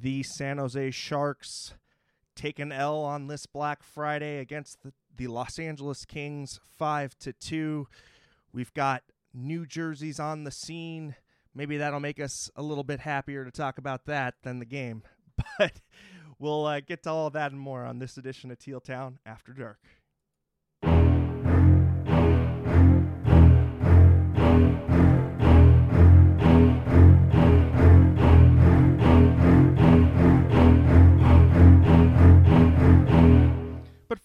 the San Jose Sharks take an L on this Black Friday against the, the Los Angeles Kings, five to two. We've got new jerseys on the scene. Maybe that'll make us a little bit happier to talk about that than the game. But we'll uh, get to all that and more on this edition of Teal Town After Dark.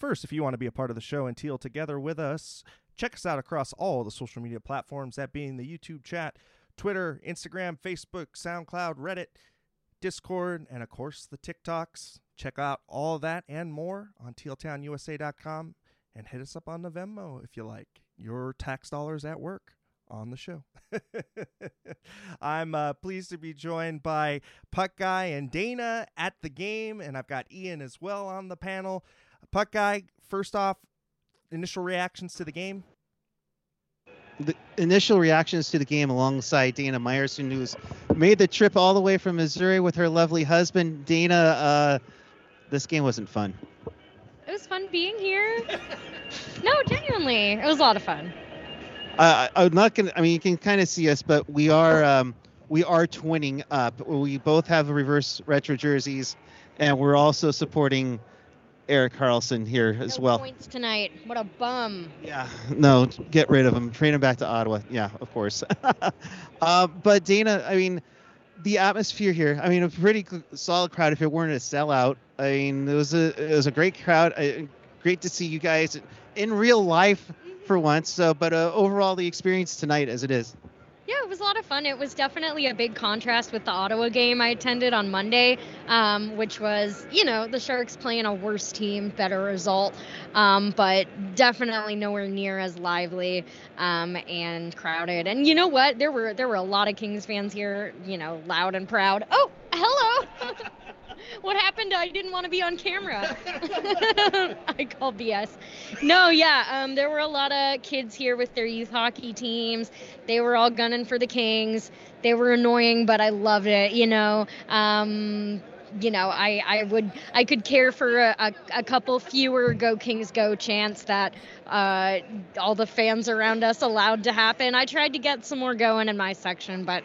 First, if you want to be a part of the show and teal together with us, check us out across all the social media platforms, that being the YouTube chat, Twitter, Instagram, Facebook, SoundCloud, Reddit, Discord, and of course the TikToks. Check out all that and more on tealtownusa.com and hit us up on the Venmo if you like. Your tax dollars at work on the show. I'm uh, pleased to be joined by Puck Guy and Dana at the game, and I've got Ian as well on the panel. Puck Guy, first off, initial reactions to the game. The initial reactions to the game alongside Dana Meyerson, who's made the trip all the way from Missouri with her lovely husband. Dana, uh, this game wasn't fun. It was fun being here. no, genuinely, it was a lot of fun. Uh, I'm not gonna. I mean, you can kind of see us, but we are um, we are twinning up. We both have reverse retro jerseys, and we're also supporting Erik Karlsson here as no well. Points tonight. What a bum. Yeah, no, get rid of him. Train him back to Ottawa. Yeah, of course. uh, but Dana, I mean, the atmosphere here. I mean, a pretty solid crowd. If it weren't a sellout, I mean, it was a it was a great crowd. Uh, great to see you guys in real life for once. So, but uh, overall, the experience tonight as it is. Was a lot of fun. It was definitely a big contrast with the Ottawa game I attended on Monday, um, which was, you know, the Sharks playing a worse team, better result, um, but definitely nowhere near as lively um, and crowded. And you know what? There were there were a lot of Kings fans here, you know, loud and proud. Oh, hello. what happened? I didn't want to be on camera. I call BS. No, yeah, um, there were a lot of kids here with their youth hockey teams. They were all gunning for the Kings. They were annoying, but I loved it. You know, um, you know, I, I would I could care for a, a, a, couple fewer Go Kings Go chants that uh, all the fans around us allowed to happen. I tried to get some more going in my section, but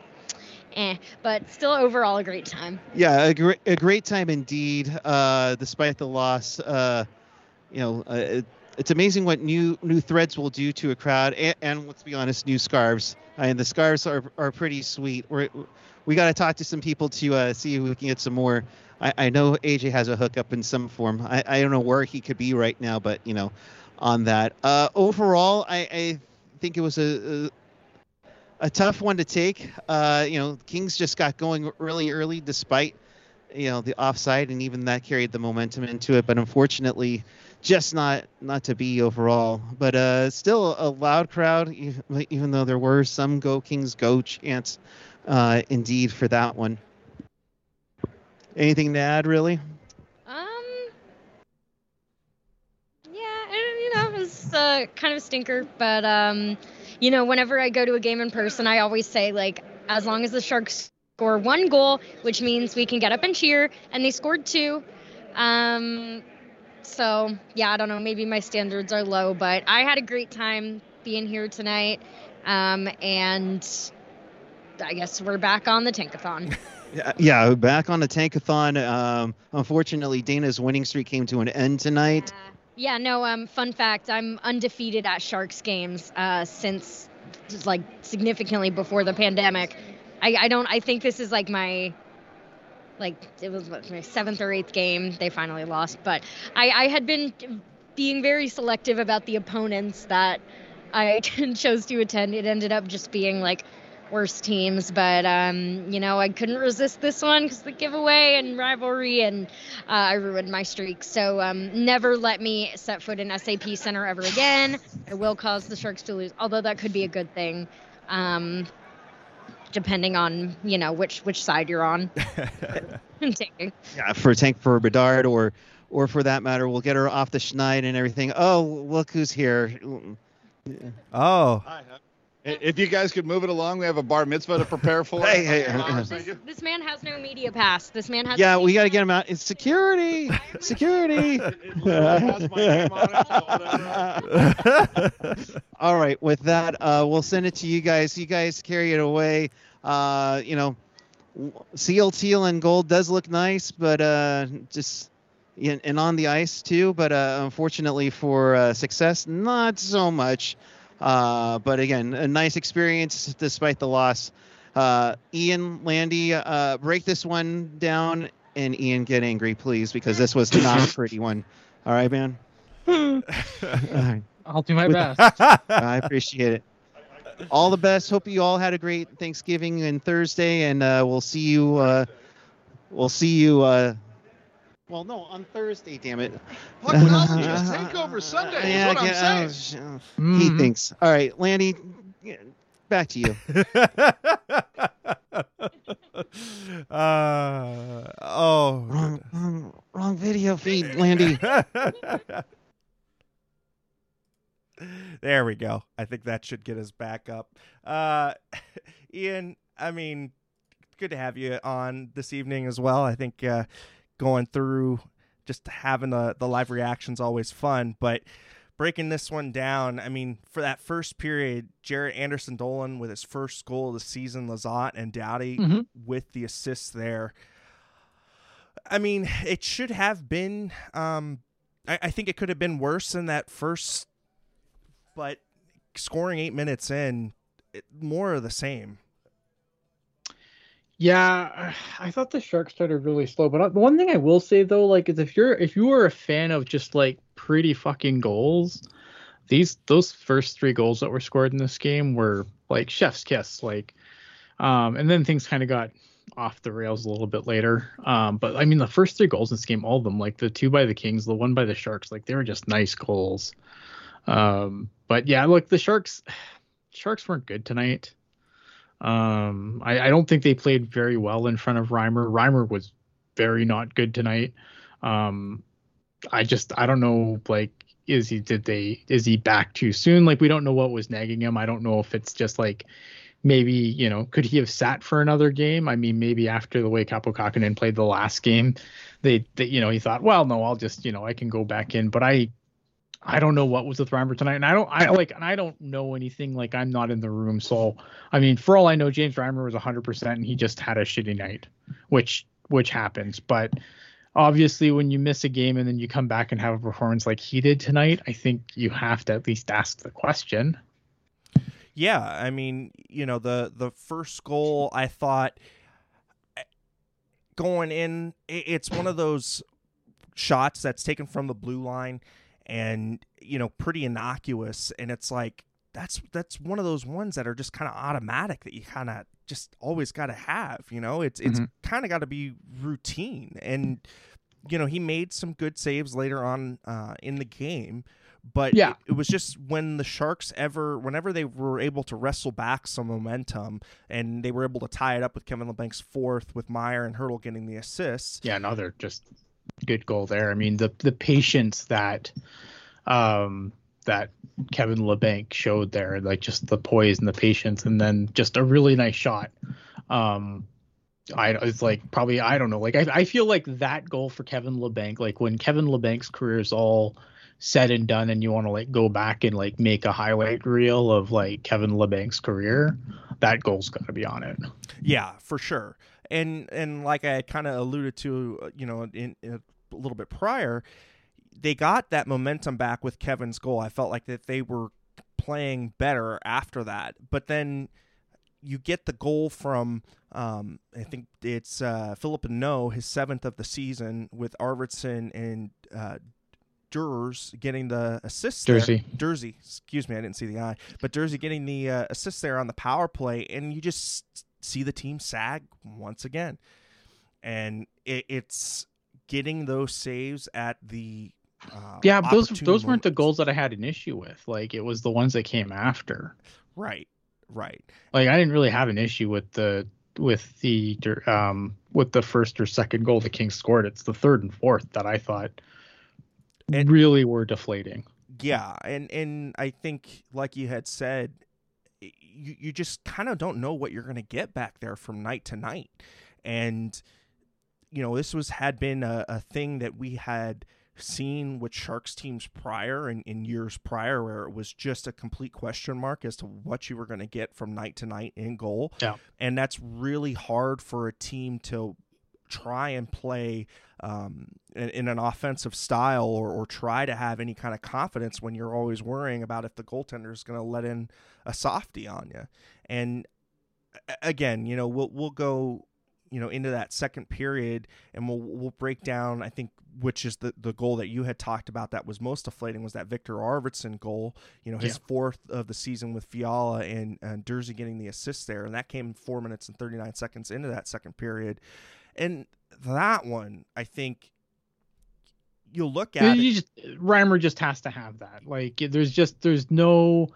eh. But still, overall, a great time. Yeah, a great a great time indeed. Uh, despite the loss, uh, you know, uh, it, it's amazing what new new threads will do to a crowd, and, and let's be honest, new scarves. I mean, the scarves are are pretty sweet. We're, we got to talk to some people to uh, see if we can get some more. I, I know AJ has a hookup in some form. I, I don't know where he could be right now, but you know, on that. Uh, overall, I, I think it was a, a a tough one to take. Uh, you know, Kings just got going really early, despite you know the offside, and even that carried the momentum into it. But unfortunately, just not not to be overall. But uh, still a loud crowd, even though there were some "Go Kings, Go" chants. Uh, indeed, for that one. Anything to add, really? Um. Yeah, and you know, it was uh, kind of a stinker, but um you know, whenever I go to a game in person, I always say, like, as long as the Sharks score one goal, which means we can get up and cheer, and they scored two. Um, so, yeah, I don't know. Maybe my standards are low, but I had a great time being here tonight. Um, and I guess we're back on the tankathon. yeah, yeah, back on the tankathon. Um, unfortunately, Dana's winning streak came to an end tonight. Yeah. No. Um, fun fact: I'm undefeated at Sharks games uh, since like significantly before the pandemic. I, I don't. I think this is like my like it was my seventh or eighth game. They finally lost, but I, I had been being very selective about the opponents that I chose to attend. It ended up just being like worst teams, but um, you know I couldn't resist this one because the giveaway and rivalry, and uh, I ruined my streak. So um, never let me set foot in SAP Center ever again. I will cause the Sharks to lose, although that could be a good thing, um, depending on you know which which side you're on. Yeah, for tank for Bedard or or for that matter, we'll get her off the schneid and everything. Oh, look who's here. Oh. Hi, If you guys could move it along, we have a bar mitzvah to prepare for. Hey, hey, This, this man has no media pass. This man has. Yeah, no we got to get him out. It's security. Security. All right. With that, uh, we'll send it to you guys. You guys carry it away. Uh, you know, seal teal and gold does look nice, but uh, just and and on the ice too. But uh, unfortunately for uh, success, not so much. Uh, but again, a nice experience despite the loss. Uh, Ian Landy, uh, break this one down, and Ian get angry, please, because this was not a pretty one. All right, man. All right. I'll do my With- best. I appreciate it. All the best. Hope you all had a great Thanksgiving and Thursday, and uh, we'll see you. Uh, we'll see you. Uh, well, no, on Thursday. Damn it. What else? Just take over Sunday. Is Yeah, what I'm yeah, saying. oh, sh- He Mhm. thinks. All right, Landy. Back to you. uh, oh. Wrong, wrong, wrong video feed, Landy. there we go. I think that should get us back up. Uh, Ian, I mean, good to have you on this evening as well. I think uh, going through just having the, the live reactions always fun, but breaking this one down, I mean, for that first period, Jaret Anderson Dolan with his first goal of the season, Lizotte and Doughty Mhm. with the assists there. I mean, it should have been. Um, I, I think it could have been worse than that first, but scoring eight minutes in, it, more of the same. Yeah, I thought the Sharks started really slow, but uh, the one thing I will say though, like, is if you're if you are a fan of just like pretty fucking goals, these those first three goals that were scored in this game were like chef's kiss, like, um, and then things kind of got off the rails a little bit later. Um, but I mean, the first three goals in this game, all of them, like the two by the Kings, the one by the Sharks, like they were just nice goals. Um, but yeah, look, the Sharks, Sharks weren't good tonight. Um, I, I don't think they played very well in front of Reimer. Reimer was very not good tonight. Um, I just I don't know like is he did they is he back too soon? Like we don't know what was nagging him. I don't know if it's just like maybe you know could he have sat for another game? I mean maybe after the way Kaapo Kahkonen played the last game, they, they you know he thought well no I'll just you know I can go back in. But I I don't know what was with Reimer tonight, and I don't I like and I don't know anything. Like I'm not in the room, so I mean, for all I know, James Reimer was 100 percent, and he just had a shitty night, which which happens. But obviously, when you miss a game and then you come back and have a performance like he did tonight, I think you have to at least ask the question. Yeah, I mean, you know, the the first goal, I thought eh, going in, it's one of those shots that's taken from the blue line, and you know, pretty innocuous, and it's like that's that's one of those ones that are just kind of automatic that you kind of just always got to have. You know, it's it's Mhm. kind of got to be routine, and you know, he made some good saves later on uh, in the game. But Yeah. it, it was just when the Sharks ever, whenever they were able to wrestle back some momentum and they were able to tie it up with Kevin Labanc's fourth, with Meier and Hertl getting the assists. Yeah, no, they're just good goal there. I mean, the the patience that um that Kevin Labanc showed there, like just the poise and the patience, and then just a really nice shot. Um, I it's like probably I don't know, like I I feel like that goal for Kevin Labanc, like when Kevin Labanc's career is all said and done, and you want to like go back and like make a highlight reel of like Kevin Labanc's career, that goal's got to be on it. Yeah, for sure. And and like I kind of alluded to, uh, you know, in, in a little bit prior, they got that momentum back with Kevin's goal. I felt like that they were playing better after that. But then you get the goal from um, I think it's uh, Phillip Danault, his seventh of the season, with Arvidsson and uh, Durs getting the assist. Durzi. Durzi, excuse me, I didn't see the eye, but Durzi getting the uh, assist there on the power play, and you just see the team sag once again, and it, it's getting those saves at the uh, Yeah, those those weren't the goals that I had an issue with. Like it was the ones that came after. Right, right. Like I didn't really have an issue with the with the um with the first or second goal the Kings scored. It's the third and fourth that I thought And- really were deflating. Yeah, and and I think like you had said, you, you just kind of don't know what you're going to get back there from night to night. And, you know, this was had been a, a thing that we had seen with Sharks teams prior and in years prior where it was just a complete question mark as to what you were going to get from night to night in goal. Yeah. And that's really hard for a team to try and play um, in, in, an offensive style or, or try to have any kind of confidence when you're always worrying about if the goaltender is going to let in a softie on you. And again, you know, we'll we'll go you know into that second period and we'll we'll break down I think which is the the goal that you had talked about that was most deflating was that Viktor Arvidsson goal you know his yeah. fourth of the season with Fiala and and Durzi getting the assist there and that came 4 minutes and 39 seconds into that second period and that one I think you'll look at you just Reimer just has to have that like there's just there's no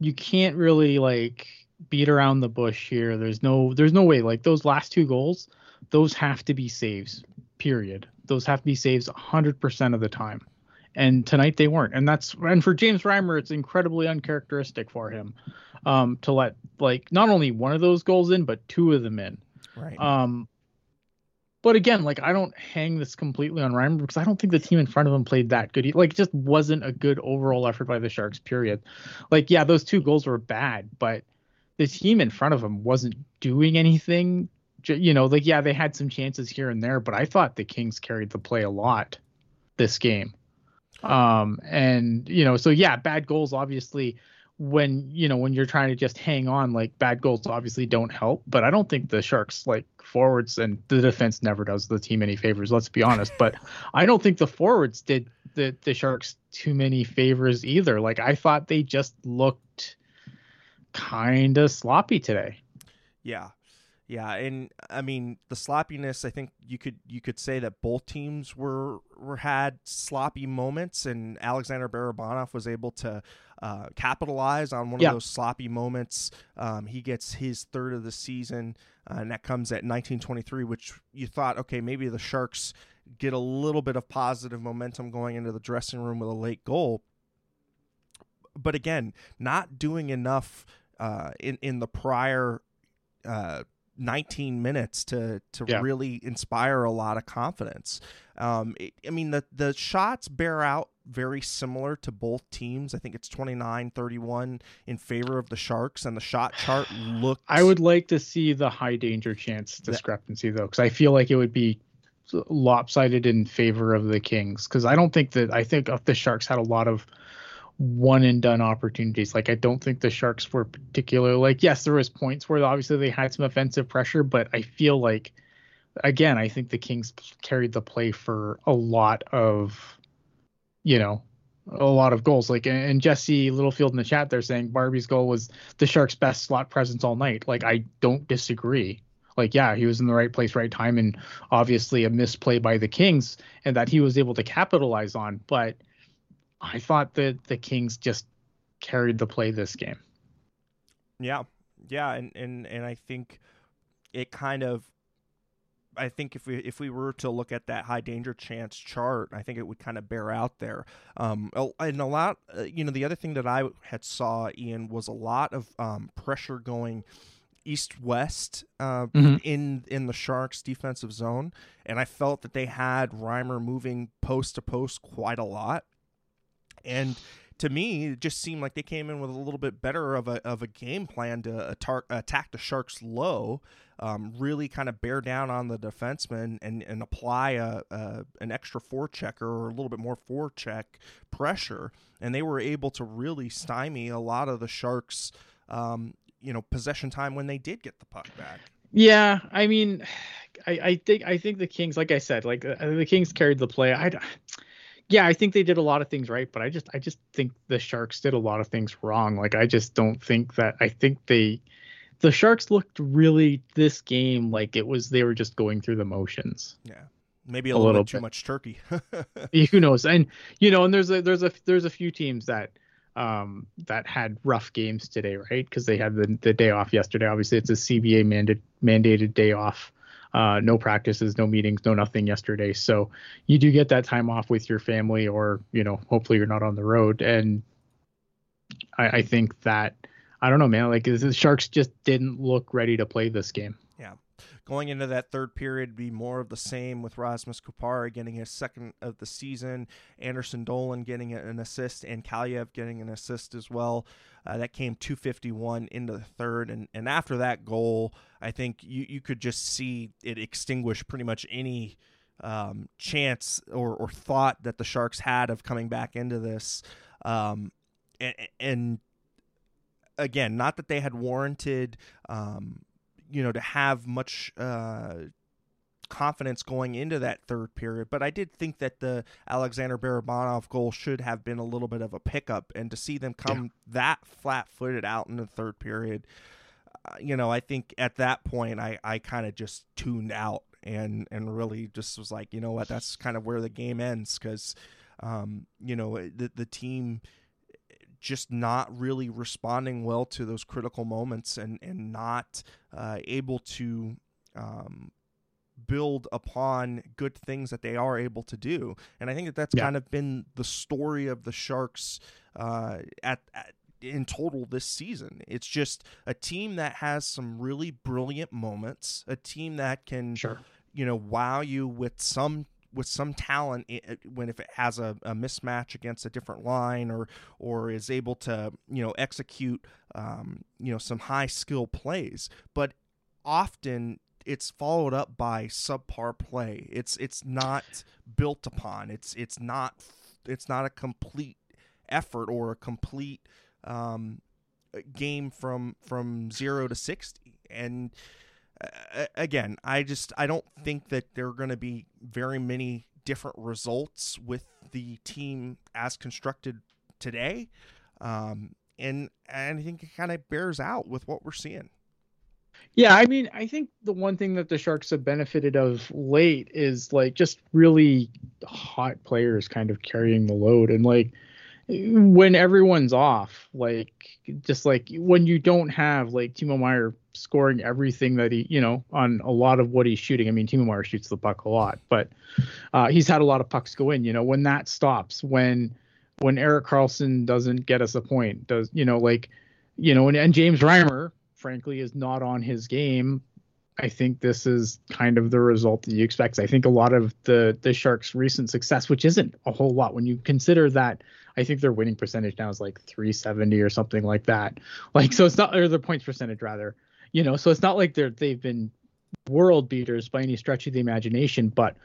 you can't really like beat around the bush here. There's no there's no way like those last two goals, those have to be saves. Period. Those have to be saves 100% of the time. And tonight they weren't. And that's and for James Reimer it's incredibly uncharacteristic for him um to let like not only one of those goals in but two of them in. Right. Um but again, like I don't hang this completely on Reimer because I don't think the team in front of him played that good. Like it just wasn't a good overall effort by the Sharks. Period. Like yeah, those two goals were bad, but the team in front of him wasn't doing anything. You know, like yeah, they had some chances here and there, but I thought the Kings carried the play a lot this game. Um, and you know, so yeah, bad goals obviously when you know when you're trying to just hang on like bad goals obviously don't help but i don't think the sharks like forwards and the defense never does the team any favors let's be honest but i don't think the forwards did the the sharks too many favors either like i thought they just looked kind of sloppy today. Yeah. Yeah, and I mean the sloppiness. I think you could you could say that both teams were were had sloppy moments, and Alexander Barabanov was able to uh, capitalize on one yeah. of those sloppy moments. Um, he gets his third of the season, uh, and that comes at 1923, which you thought, okay, maybe the Sharks get a little bit of positive momentum going into the dressing room with a late goal. But again, not doing enough uh, in in the prior uh, 19 minutes to to yeah. really inspire a lot of confidence. Um, it, I mean the the shots bear out very similar to both teams. I think it's 29-31 in favor of the Sharks and the shot chart looks I would like to see the high danger chance discrepancy though cuz I feel like it would be lopsided in favor of the Kings cuz I don't think that I think the Sharks had a lot of one and done opportunities. Like I don't think the Sharks were particular like yes, there was points where obviously they had some offensive pressure, but I feel like again, I think the Kings carried the play for a lot of you know, a lot of goals. Like and Jesse Littlefield in the chat they're saying Barbie's goal was the Sharks' best slot presence all night. Like I don't disagree. Like yeah, he was in the right place, right time, and obviously a misplay by the Kings, and that he was able to capitalize on. But I thought that the Kings just carried the play this game. Yeah, yeah, and and and I think it kind of. I think if we if we were to look at that high danger chance chart, I think it would kind of bear out there. Um, and a lot, uh, you know, the other thing that I had saw Ian was a lot of um, pressure going east west uh, mm-hmm. in in the Sharks defensive zone, and I felt that they had Reimer moving post to post quite a lot. And to me, it just seemed like they came in with a little bit better of a, of a game plan to attack, attack the Sharks low, um, really kind of bear down on the defenseman and, and apply a, a, an extra forechecker or a little bit more forecheck pressure. And they were able to really stymie a lot of the Sharks, um, you know, possession time when they did get the puck back. Yeah, I mean, I, I think I think the Kings, like I said, like uh, the Kings carried the play. I yeah, I think they did a lot of things right, but I just I just think the Sharks did a lot of things wrong. Like I just don't think that I think they the Sharks looked really this game like it was they were just going through the motions. Yeah. Maybe a, a little, little, bit too much turkey. Who knows? And you know, and there's a there's a there's a few teams that um that had rough games today, right? Because they had the the day off yesterday. Obviously, it's a CBA mandated mandated day off uh, no practices, no meetings, no nothing yesterday. So you do get that time off with your family, or you know, hopefully you're not on the road. And I, I think that I don't know, man. Like the Sharks just didn't look ready to play this game. Going into that third period, be more of the same with Rasmus Kupari getting his second of the season, Anderson Dolan getting an assist, and Kaliyev getting an assist as well. Uh, that came 251 into the third, and and after that goal, I think you you could just see it extinguish pretty much any um, chance or, or thought that the Sharks had of coming back into this. Um, and, and, again, not that they had warranted, um, you know, to have much uh, confidence going into that third period, but I did think that the Alexander Barabanov goal should have been a little bit of a pickup, and to see them come yeah. that flat-footed out in the third period. Uh, you know, I think at that point I, I kind of just tuned out and and really just was like, you know what, that's kind of where the game ends because, um, you know, the the team just not really responding well to those critical moments and and not uh, able to um, build upon good things that they are able to do. And I think that that's yeah. kind of been the story of the Sharks uh, at, at in total this season. It's just a team that has some really brilliant moments, a team that can sure. you know wow you with some with some talent when if it has a, a, mismatch against a different line or or is able to you know execute um, you know some high skill plays. But often it's followed up by subpar play. It's it's not built upon. It's it's not it's not a complete effort or a complete um, game from from zero to sixty. And again, I just I don't think that there are going to be very many different results with the team as constructed today. Um, and, and I think it kind of bears out with what we're seeing. Yeah, I mean, I think the one thing that the Sharks have benefited of late is like just really hot players kind of carrying the load. And like, when everyone's off, like just like when you don't have like Timo Meier scoring everything that he, you know, on a lot of what he's shooting. I mean, Timo Meier shoots the puck a lot, but uh, he's had a lot of pucks go in. You know, when that stops, when when Erik Karlsson doesn't get us a point, does you know like, you know, and, and James Reimer, frankly, is not on his game. I think this is kind of the result that you expect. I think a lot of the the Sharks' recent success, which isn't a whole lot when you consider that I think their winning percentage now is like 370 or something like that. Like so it's not or their points percentage rather. You know, so it's not like they're they've been world beaters by any stretch of the imagination, but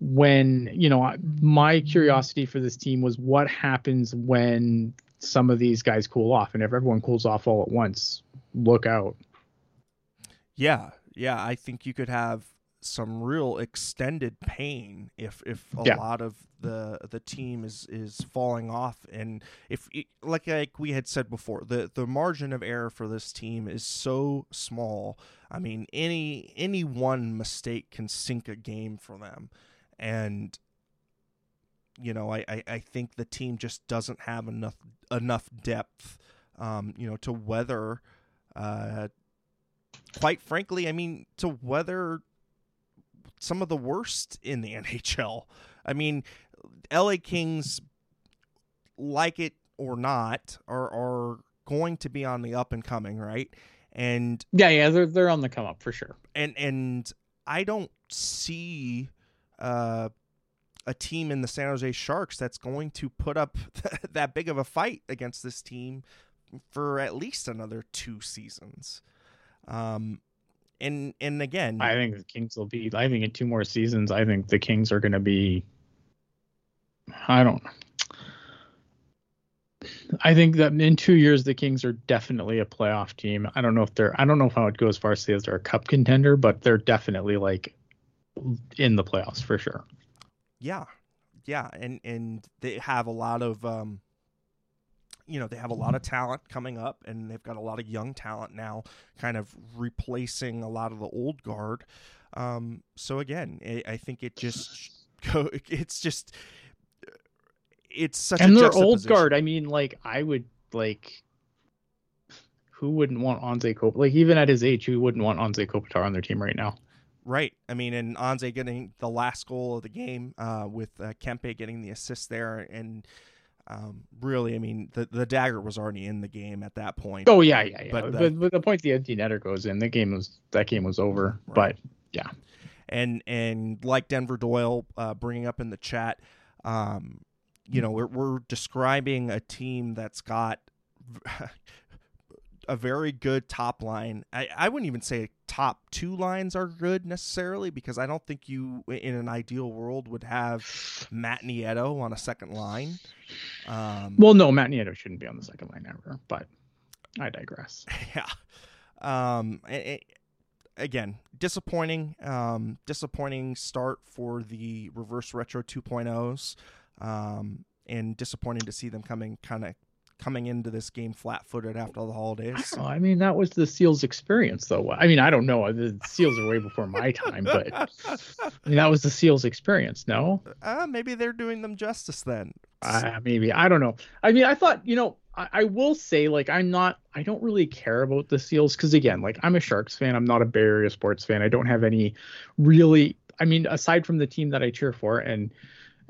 when, you know, my mm-hmm. curiosity for this team was what happens when some of these guys cool off and if everyone cools off all at once, look out. Yeah, yeah, I think you could have some real extended pain if if a yeah. lot of the the team is is falling off. And if like like we had said before the the margin of error for this team is so small. I mean any any one mistake can sink a game for them. And you know i i, I think the team just doesn't have enough enough depth um you know to weather uh quite frankly i mean to weather some of the worst in the NHL. I mean, LA Kings, like it or not, are are going to be on the up and coming, right? And yeah, yeah, they're they're on the come up for sure. And and I don't see uh, a team in the San Jose Sharks that's going to put up that big of a fight against this team for at least another two seasons. Um, and and again, I think the Kings will be. I think in two more seasons, I think the Kings are going to be. I don't. I think that in two years the Kings are definitely a playoff team. I don't know if they're. I don't know how it goes far as say they're a cup contender, but they're definitely like in the playoffs for sure. Yeah, yeah, and and they have a lot of um, you know they have a lot of talent coming up and they've got a lot of young talent now kind of replacing a lot of the old guard um, so again I, I think it just go it's just it's such a and their old guard i mean like i would like who wouldn't want Anze Kopitar? Like even at his age, who wouldn't want Anze Kopitar on their team right now? Right. I mean, and Anze getting the last goal of the game uh, with uh, Kempe getting the assist there, and Um, really, I mean, the the dagger was already in the game at that point. Oh yeah, yeah, yeah. But the- but, the point the empty netter goes in, the game was that game was over. Right. But yeah, and and like Denver Doyle uh, bringing up in the chat, um, you know, we're we're describing a team that's got a very good top line. I, I wouldn't even say top two lines are good necessarily because I don't think you in an ideal world would have Matt Nieto on a second line. Um, well, no, Matt Nieto shouldn't be on the second line ever. But I digress. yeah. Um, a- again, disappointing. Um, disappointing start for the reverse retro 2.0s. Um, and disappointing to see them coming kind of coming into this game flat-footed after the holidays. don't I mean, that was the Seals experience, though. I mean, I don't know. The Seals are way before my time, but I mean, that was the Seals experience. No, uh, maybe they're doing them justice then. uh, maybe I don't know. I mean, I thought you know, I, I will say like I'm not. I don't really care about the Seals because again, like I'm a Sharks fan. I'm not a Bay Area sports fan. I don't have any really. I mean, aside from the team that I cheer for and.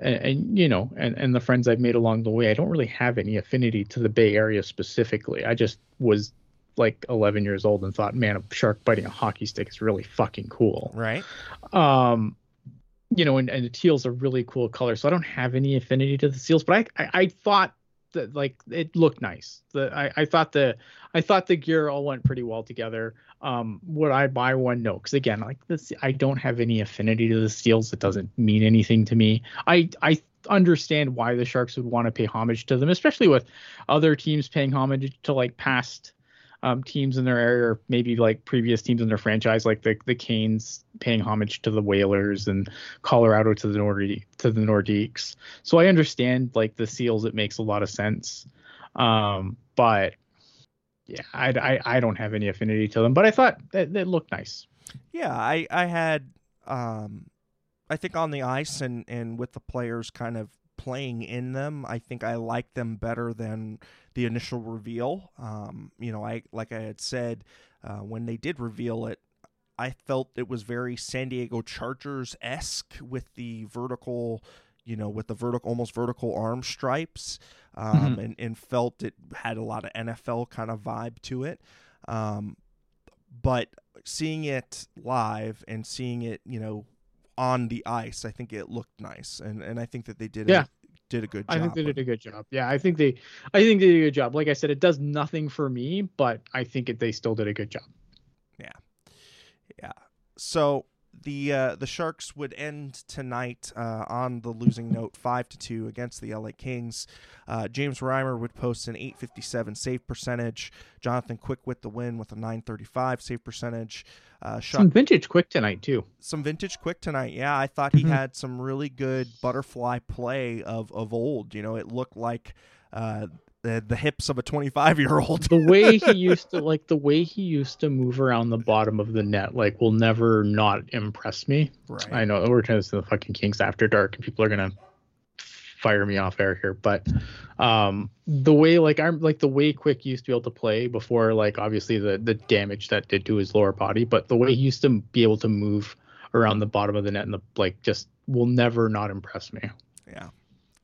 And, and you know, and, and the friends I've made along the way, I don't really have any affinity to the Bay Area specifically. I just was like 11 years old and thought, man, a shark biting a hockey stick is really fucking cool. Right? Um, you know, and, and the teal's a really cool color, so I don't have any affinity to the seals, but I I, I thought that like it looked nice. The I, I thought the I thought the gear all went pretty well together. Um, would I buy one? No, because again, like this, I don't have any affinity to the seals. It doesn't mean anything to me. I I understand why the Sharks would want to pay homage to them, especially with other teams paying homage to like past um, teams in their area, or maybe like previous teams in their franchise, like the the Canes paying homage to the Whalers and Colorado to the Nordi to the Nordiques. So I understand like the Seals. It makes a lot of sense, um, but yeah, I, I I don't have any affinity to them. But I thought that that looked nice. Yeah, I I had um I think on the ice and and with the players kind of playing in them, I think I like them better than the initial reveal. Um, you know, I like I had said uh, when they did reveal it, I felt it was very San Diego Chargers esque with the vertical, you know, with the vertical almost vertical arm stripes, um, and and felt it had a lot of NFL kind of vibe to it. Um, but seeing it live and seeing it, you know, on the ice, I think it looked nice, and and I think that they did Yeah. a, did a good job. I think they did a good job. Yeah, I think they I think they did a good job. Like I said, it does nothing for me, but I think it, they still did a good job. Yeah, yeah. So the uh, the Sharks would end tonight uh, on the losing note, five to two against the LA Kings. Uh, James Reimer would post an 857 save percentage. Jonathan Quick with the win with a 935 save percentage. Uh, shot Some vintage quick tonight too. some vintage quick tonight. Yeah, I thought he Mhm. had some really good butterfly play of of old. You know, it looked like uh, the the hips of a 25 year old. the way he used to like the way he used to move around the bottom of the net like will never not impress me right. i know we're turning to the fucking kings after dark and people are gonna fire me off air here but um the way like i'm like the way quick used to be able to play before like obviously the the damage that did to his lower body but the way he used to be able to move around the bottom of the net and the like just will never not impress me Yeah,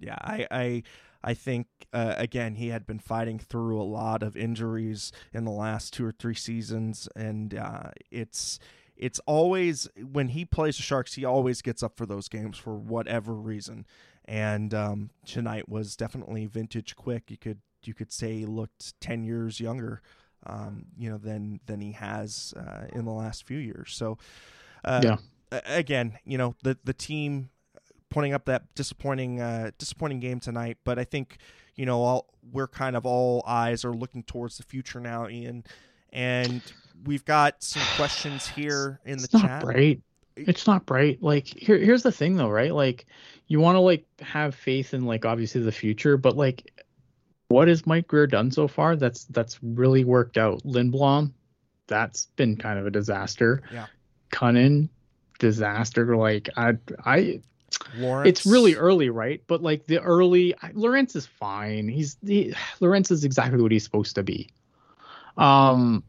yeah. I I I think uh, again he had been fighting through a lot of injuries in the last two or three seasons, and uh, it's it's always when he plays the Sharks, he always gets up for those games for whatever reason. And um, tonight was definitely vintage quick. You could you could say he looked ten years younger, um, you know, than than he has uh, in the last few years. So, uh, Yeah. Again, you know, the the team putting up that disappointing uh, disappointing game tonight. But I think you know all we're kind of all eyes are looking towards the future now, Ian, and we've got some questions here in the it's not chat. bright it's not bright like here here's the thing though right like you want to like have faith in like obviously the future but like what has mike grier done so far that's that's really worked out lindblom that's been kind of a disaster Yeah. kunin disaster like i i Lawrence, it's really early, right? But like the early, I- Lawrence is fine. He's the Lawrence is exactly what he's supposed to be. Um,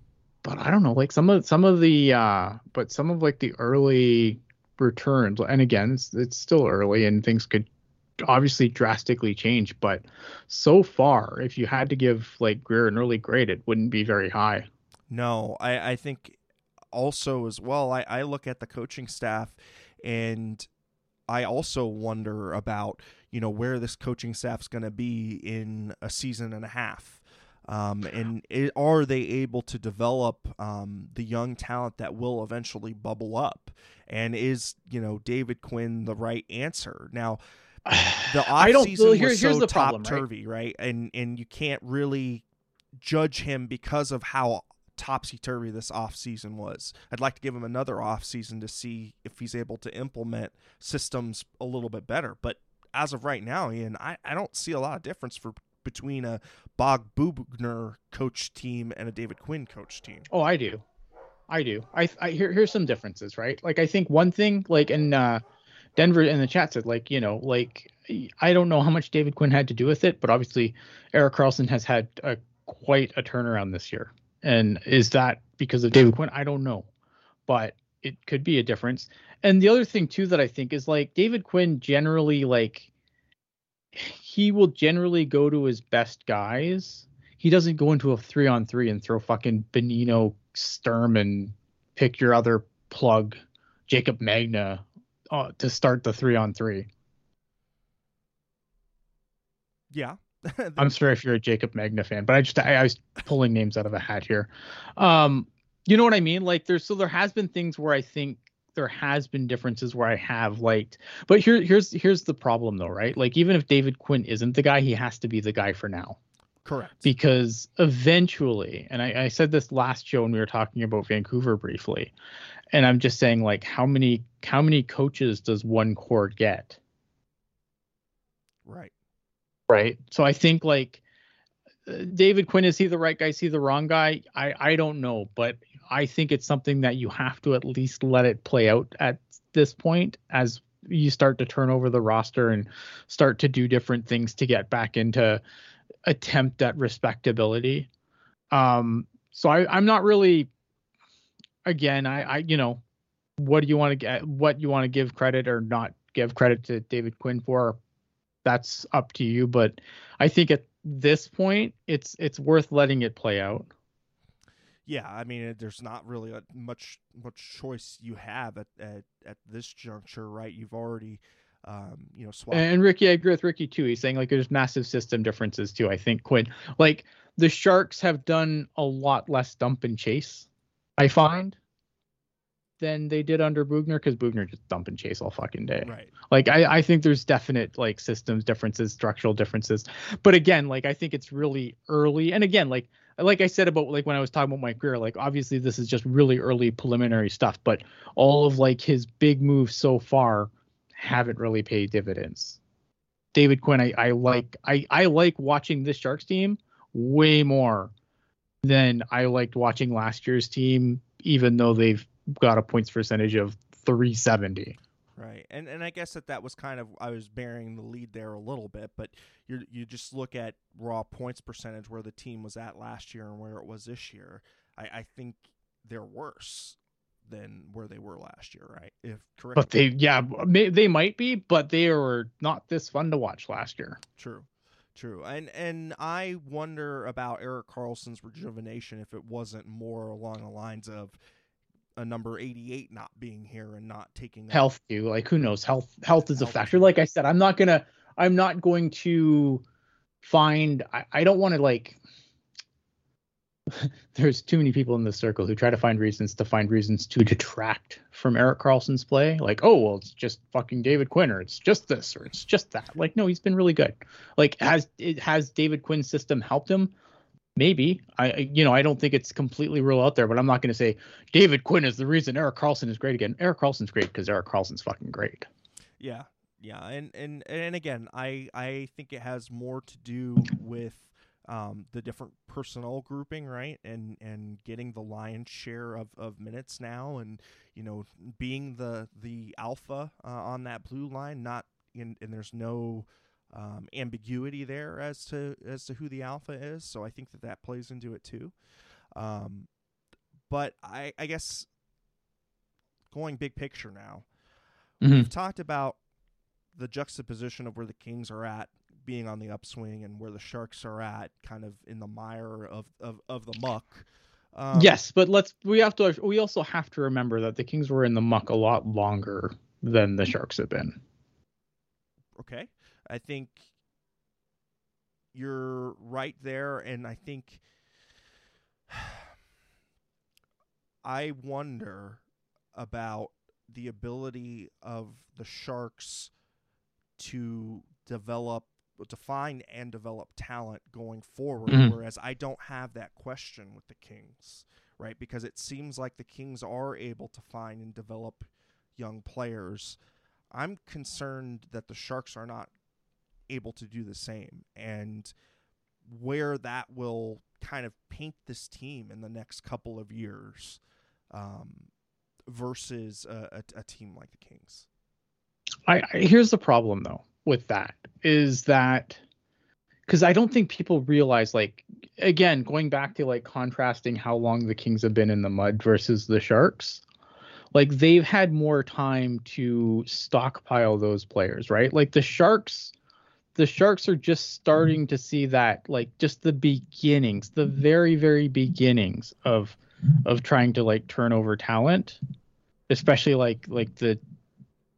but I don't know, like some of some of the, uh, but some of like the early returns, and again, it's it's still early, and things could obviously drastically change, but so far, if you had to give like Grier an early grade, it wouldn't be very high. No, I, I think also as well, I, I look at the coaching staff and I also wonder about, you know, where this coaching staff's going to be in a season and a half. Um, and it, are they able to develop um, the young talent that will eventually bubble up? And is you know David Quinn the right answer? Now, the off season well, here- was here's so the top turvy, right? And and you can't really judge him because of how topsy turvy this off season was. I'd like to give him another off season to see if he's able to implement systems a little bit better. But as of right now, Ian, I, I don't see a lot of difference for between a Bob Boughner coach team and a David Quinn coach team. Oh, I do. I do. I, I here, here's some differences, right? Like I think one thing, like in uh, Denver in the chat said, like you know, like I don't know how much David Quinn had to do with it, but obviously Erik Karlsson has had a quite a turnaround this year, and is that because of David Quinn? I don't know, but it could be a difference. And the other thing too that I think is like David Quinn generally like he will generally go to his best guys. He doesn't go into a three on three and throw fucking Benino Sturm and pick your other plug, Jacob Magna, uh, to start the three on three. Yeah. I'm sorry if you're a Jacob Magna fan, but I just I, I was pulling names out of a hat here. Um, you know what I mean? Like there's so there has been things where I think there has been differences where I have liked, but here here's here's the problem though, right? Like even if David Quinn isn't the guy, he has to be the guy for now Correct. because eventually, and I, I said this last show when we were talking about Vancouver briefly, and I'm just saying like how many how many coaches does one core get? right. Right? So I think like uh, David Quinn is he the right guy? Is he the wrong guy? I I don't know, but I think it's something that you have to at least let it play out at this point as you start to turn over the roster and start to do different things to get back into attempt at respectability. Um, so I I'm not really again I I you know what do you want to get what you want to give credit or not give credit to David Quinn for that's up to you but i think at this point it's it's worth letting it play out Yeah, I mean, there's not really much much choice you have at at, at this juncture, right? You've already, um, you know, swapped. and ricky i agree with ricky too he's saying like there's massive system differences too i think quinn like the sharks have done a lot less dump and chase i find than they did under Boughner because Boughner just dump and chase all fucking day. right. Like I, I think there's definite like systems differences, structural differences. But again, like I think it's really early. And again, like like I said about like when I was talking about Mike Grier, like obviously this is just really early preliminary stuff, but all of like his big moves so far haven't really paid dividends. David Quinn, I, I like I, I like watching this Sharks team way more than I liked watching last year's team, even though they've got a points percentage of 370. Right, and and I guess that that was kind of I was bearing the lead there a little bit, but you you just look at raw points percentage where the team was at last year and where it was this year. I, I think they're worse than where they were last year, right? If correct, But they, yeah, may, they might be, but they were not this fun to watch last year. True, true, and and I wonder about Erik Karlsson's rejuvenation if it wasn't more along the lines of a number eighty-eight not being here and not taking Health too, like who knows? Health, health is a factor. Like I said, I'm not gonna, I'm not going to find. I, I don't want to like. There's too many people in this circle who try to find reasons to find reasons to detract from Erik Karlsson's play. Like, oh well, it's just fucking David Quinn, or it's just this, or it's just that. Like, no, he's been really good. Like, has it has David Quinn's system helped him? Maybe. I you know I don't think it's completely rule out there, but I'm not going to say David Quinn is the reason Erik Karlsson is great again. Erik Karlsson's great because Erik Karlsson's fucking great. Yeah, yeah, and and and again, I I think it has more to do with um, the different personnel grouping, right, and and getting the lion's share of, of minutes now, and you know being the the alpha uh, on that blue line, not in, and there's no um, ambiguity there as to as to who the alpha is. So I think that that plays into it too. Um, but I I guess going big picture now, Mhm. we've talked about the juxtaposition of where the Kings are at being on the upswing and where the Sharks are at kind of in the mire of of, of the muck. Um, yes, but let's we have to we also have to remember that the Kings were in the muck a lot longer than the Sharks have been. Okay. I think you're right there and I think I wonder about the ability of the Sharks to develop define and develop talent going forward mm-hmm. whereas I don't have that question with the Kings right because it seems like the Kings are able to find and develop young players I'm concerned that the Sharks are not able to do the same and where that will kind of paint this team in the next couple of years um, versus a, a, a, team like the Kings. I, I here's the problem though with that is that because I don't think people realize like again going back to like contrasting how long the Kings have been in the mud versus the Sharks like they've had more time to stockpile those players right like the Sharks the Sharks are just mm-hmm. starting to see that, like just the beginnings, the mm-hmm. very, very beginnings of of trying to like turn over talent, especially like like the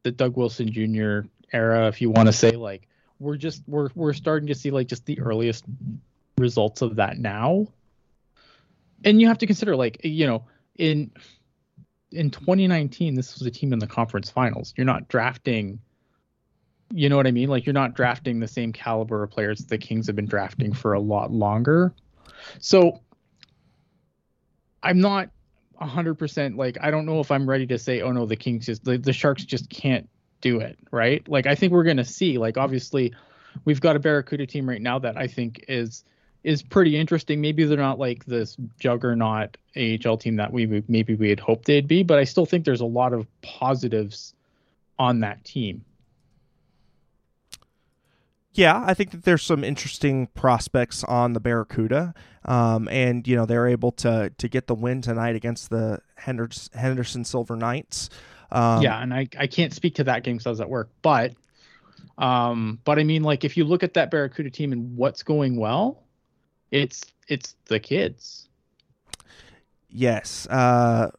the Doug Wilson Jr. era, if you want to say like we're just we're we're starting to see like just the earliest results of that now. And you have to consider like you know in in 2019 this was a team in the conference finals. You're not drafting you know what I mean? Like you're not drafting the same caliber of players that the Kings have been drafting for a lot longer. So I'm not 100% like I don't know if I'm ready to say oh no the Kings just the, the Sharks just can't do it, right? Like I think we're going to see like obviously we've got a Barracuda team right now that I think is is pretty interesting. Maybe they're not like this juggernaut AHL team that we maybe we had hoped they'd be, but I still think there's a lot of positives on that team yeah, I think that there's some interesting prospects on the Barracuda, um, and you know they're able to to get the win tonight against the Henderson, Henderson Silver Knights. Um, yeah, and I I can't speak to that game because I was at work, but um, but I mean like if you look at that Barracuda team and what's going well, it's it's the kids. Yes. Uh,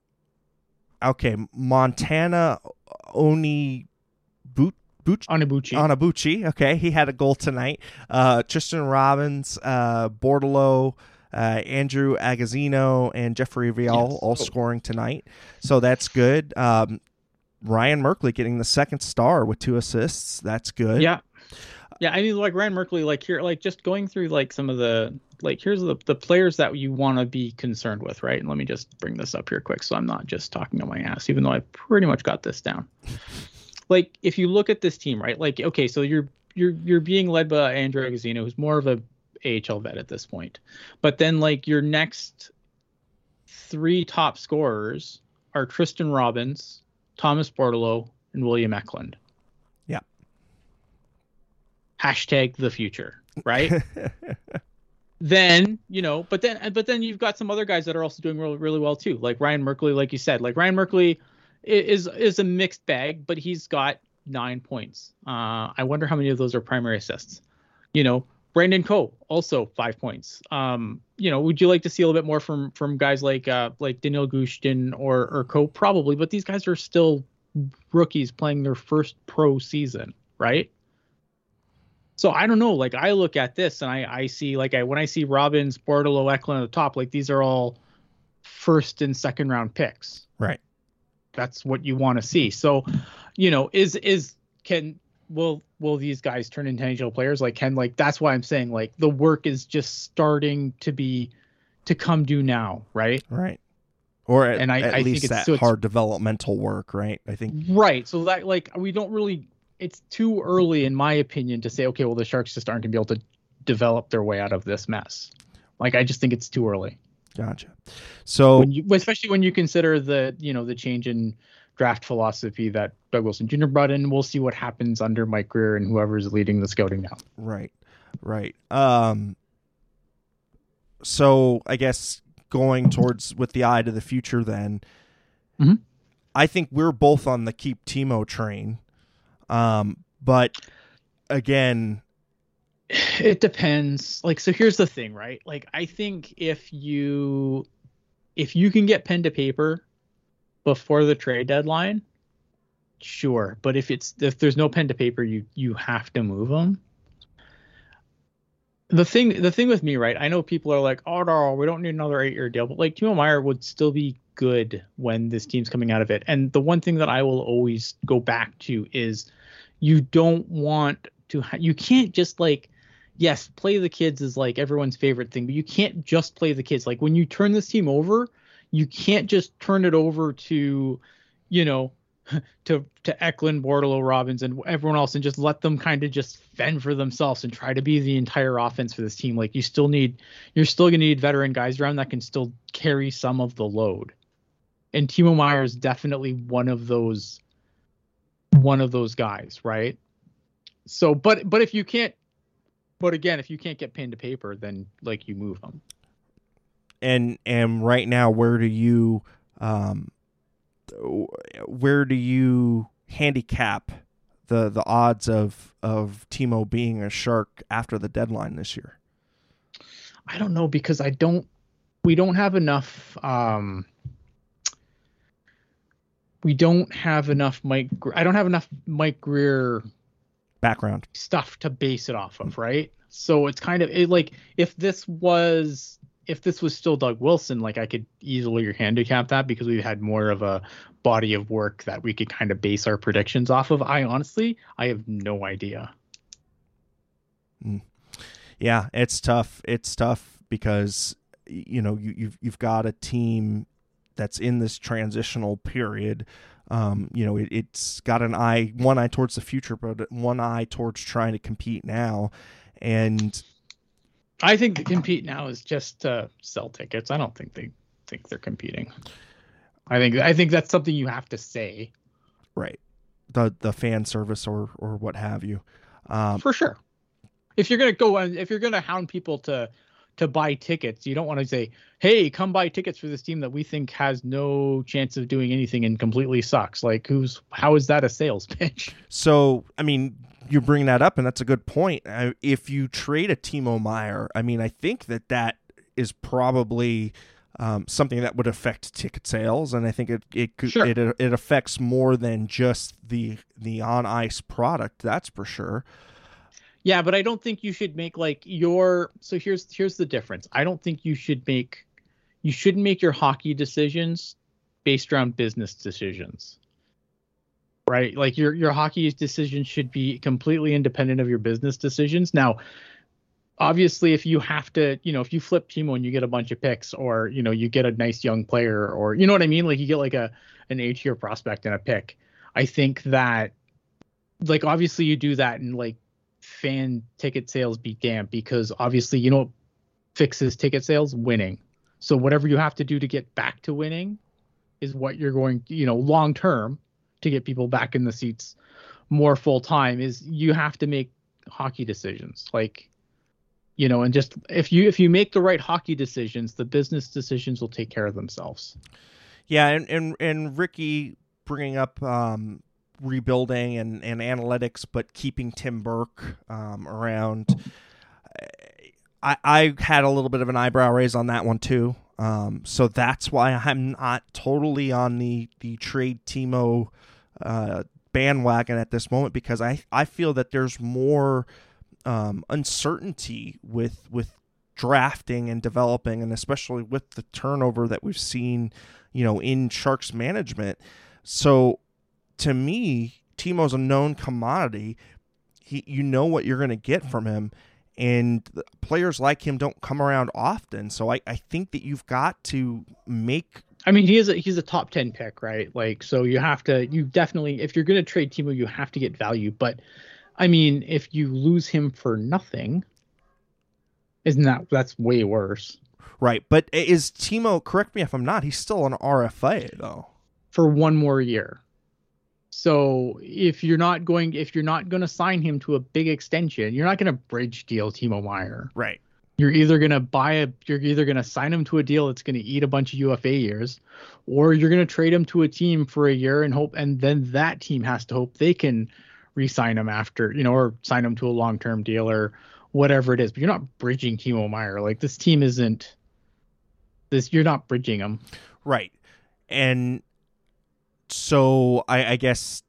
okay, Montana Oni Boot Buch- Onyebuchi. Onyebuchi. Okay, he had a goal tonight. Uh, Tristen Robins, uh, Bordeleau, uh, Andrew Agozzino, and Jeffrey Viel yes. all scoring tonight. So that's good. Um, Ryan Merkley getting the second star with two assists. That's good. Yeah. Yeah, I mean, like Ryan Merkley, like here, like just going through like some of the like here's the the players that you want to be concerned with, right? And let me just bring this up here quick, so I'm not just talking on my ass, even though I pretty much got this down like if you look at this team, right? Like okay, so you're you're you're being led by Andrew Agozzino, who's more of a AHL vet at this point. But then like your next three top scorers are Tristen Robins, Thomas Bordeleau, and William Eklund. Yeah. Hashtag the future, right? then you know, but then but then you've got some other guys that are also doing really really well too, like Ryan Merkley, like you said, like Ryan Merkley is is a mixed bag, but he's got nine points. Uh, I wonder how many of those are primary assists. You know, Brandon Coe also five points. Um, you know, would you like to see a little bit more from from guys like uh, like Daniil Gushchin or or Coe? Probably, but these guys are still rookies playing their first pro season, right? So I don't know. Like I look at this and I I see like I when I see Robins, Bordeleau, Eklund at the top, like these are all first and second round picks. Right that's what you want to see. So, you know, is is can will will these guys turn into NHL players? Like can like that's why I'm saying like the work is just starting to be to come due now, right? Right. Or at, and I, at I least that so hard developmental work, right? I think right. So that like we don't really. It's too early, in my opinion, to say okay, well the Sharks just aren't gonna be able to develop their way out of this mess. Like I just think it's too early. Gotcha. So, when you, especially when you consider the you know the change in draft philosophy that Doug Wilson Jr. brought in, we'll see what happens under Mike Grier and whoever's leading the scouting now. Right, right. Um, so I guess going towards with the eye to the future, then mm-hmm. I think we're both on the keep Timo train. Um, but again, it depends. Like, so here's the thing, right? Like, I think if you if you can get pen to paper before the trade deadline, sure. But if it's if there's no pen to paper, you you have to move them. The thing the thing with me, right? I know people are like, oh no, we don't need another eight year deal, but like Timo Meier would still be good when this team's coming out of it. And the one thing that I will always go back to is you don't want to ha- you can't just like yes, play the kids is like everyone's favorite thing, but you can't just play the kids. Like when you turn this team over, you can't just turn it over to, you know, to to Eklund, Bordeleau, Robins, and everyone else, and just let them kind of just fend for themselves and try to be the entire offense for this team. Like you still need, you're still gonna need veteran guys around that can still carry some of the load. And Timo Meier is definitely one of those, one of those guys, right? So, but but if you can't but again, if you can't get pen to paper, then like you move them. And and right now, where do you um, where do you handicap the the odds of of Timo being a shark after the deadline this year? I don't know because I don't we don't have enough um we don't have enough Mike I don't have enough Mike Grier background stuff to base it off of, right? So it's kind of it, like if this was if this was still Doug Wilson, like I could easily handicap that because we've had more of a body of work that we could kind of base our predictions off of. I honestly, I have no idea. Mm. Yeah, it's tough. It's tough because you know you, you've you've got a team that's in this transitional period um, you know, it, has got an eye, one eye towards the future, but one eye towards trying to compete now. And I think the compete now is just to sell tickets. I don't think they think they're competing. I think I think that's something you have to say. Right. The the fan service or or what have you. Um, For sure. If you're gonna go and if you're gonna hound people to to buy tickets. You don't want to say, "Hey, come buy tickets for this team that we think has no chance of doing anything and completely sucks." Like, who's how is that a sales pitch? So, I mean, you bring that up, and that's a good point. If you trade a Timo Meier, I mean, I think that that is probably um, something that would affect ticket sales, and I think it it sure. it it affects more than just the the on ice product. That's for sure. Yeah, but I don't think you should make like your so here's here's the difference. I don't think you should make you shouldn't make your hockey decisions based around business decisions. Right? Like your your hockey decisions should be completely independent of your business decisions. Now, obviously if you have to, you know, if you flip Timo and you get a bunch of picks or, you know, you get a nice young player or you know what I mean? Like you get like a an A tier prospect and a pick. I think that like obviously you do that and like fan ticket sales be damned because obviously you know fixes ticket sales? Winning. So whatever you have to do to get back to winning is what you're going you know long term to get people back in the seats more full time is you have to make hockey decisions. Like you know and just if you if you make the right hockey decisions the business decisions will take care of themselves. Yeah and and, and ricky bringing up um rebuilding and, and analytics, but keeping Tim Burke um, around. I, I had a little bit of an eyebrow raise on that one too. Um, so that's why I'm not totally on the the trade Timo uh, bandwagon at this moment because I I feel that there's more um, uncertainty with with drafting and developing, and especially with the turnover that we've seen, you know, in Sharks management. So to me, Timo's a known commodity. He, you know what you're going to get from him, and players like him don't come around often. So I, I think that you've got to make. I mean, he is a, he's a top ten pick, right? Like, so you have to, you definitely, if you're going to trade Timo, you have to get value. But I mean, if you lose him for nothing, isn't that that's way worse? Right, but is Timo? Correct me if I'm not. He's still an RFA though. For one more year. So if you're not going, if you're not going to sign him to a big extension, you're not going to bridge deal Timo Meier. Right. You're either going to buy a, you're either going to sign him to a deal that's going to eat a bunch of UFA years, or you're going to trade him to a team for a year and hope, and then that team has to hope they can re-sign him after, you know, or sign him to a long-term deal or whatever it is. But you're not bridging Timo Meier. Like this team isn't this. You're not bridging them. Right. And so I, I guess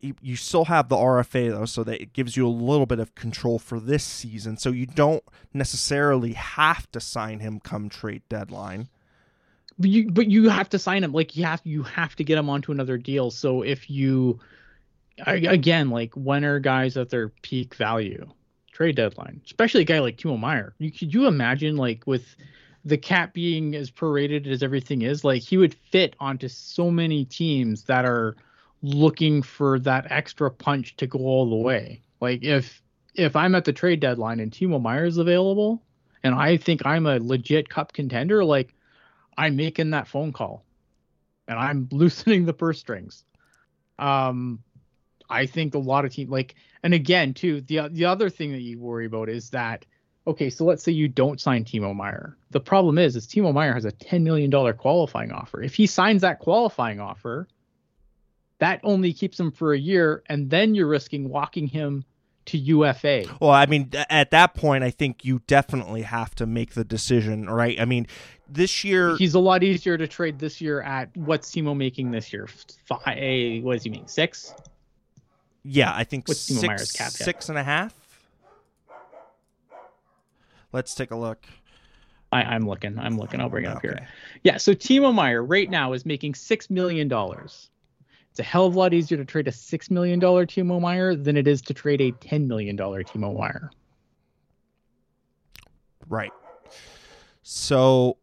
you, you still have the RFA though, so that it gives you a little bit of control for this season. So you don't necessarily have to sign him come trade deadline. But you but you have to sign him. Like you have you have to get him onto another deal. So if you again like when are guys at their peak value trade deadline, especially a guy like Timo Meier. You could you imagine like with the cap being as paraded as everything is, like he would fit onto so many teams that are looking for that extra punch to go all the way. Like if if I'm at the trade deadline and Timo Meier is available and I think I'm a legit cup contender, like I'm making that phone call and I'm loosening the purse strings. Um I think a lot of teams like and again too the the other thing that you worry about is that okay, so let's say you don't sign Timo Meier. The problem is is Timo Meier has a 10 million dollar qualifying offer. If he signs that qualifying offer, that only keeps him for a year, and then you're risking walking him to UFA. Well, I mean, at that point, I think you definitely have to make the decision, right? I mean, this year he's a lot easier to trade this year at what's Timo making this year? Five, eh, what does he mean? Six? Yeah, I think what's six, Timo Meier's cap six and a half. Let's take a look. I, am looking. I'm looking. I'll bring it okay. up here. Yeah. So Timo Meier right now is making six million dollars. It's a hell of a lot easier to trade a six million dollar Timo Meier than it is to trade a ten million dollar Timo Meier. Right. So,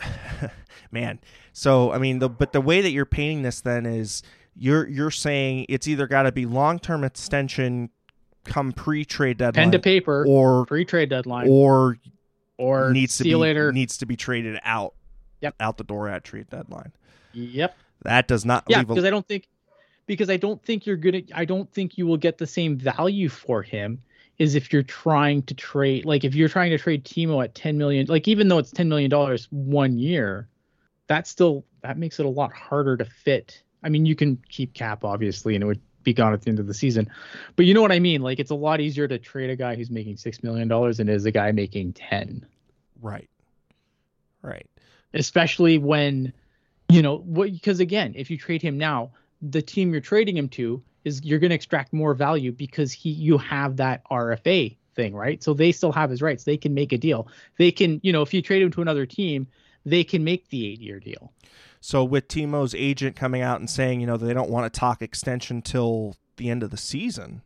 man. So I mean, the but the way that you're painting this then is you're you're saying it's either got to be long term extension come pre trade deadline, pen to paper, or pre trade deadline, or or needs to be later. needs to be traded out. Yep. out the door at trade deadline. Yep. That does not. Yeah, because I don't think because I don't think you're gonna. I don't think you will get the same value for him is if you're trying to trade like if you're trying to trade Timo at 10 million like even though it's 10 million dollars one year that still that makes it a lot harder to fit I mean you can keep cap obviously and it would be gone at the end of the season. But you know what I mean? Like it's a lot easier to trade a guy who's making 6 million dollars than is a guy making 10 right. Right. Especially when you know what because again if you trade him now the team you're trading him to is you're going to extract more value because he you have that RFA thing right? So they still have his rights. They can make a deal. They can you know if you trade him to another team they can make the 8 year deal so with Timo's agent coming out and saying you know they don't want to talk extension till the end of the season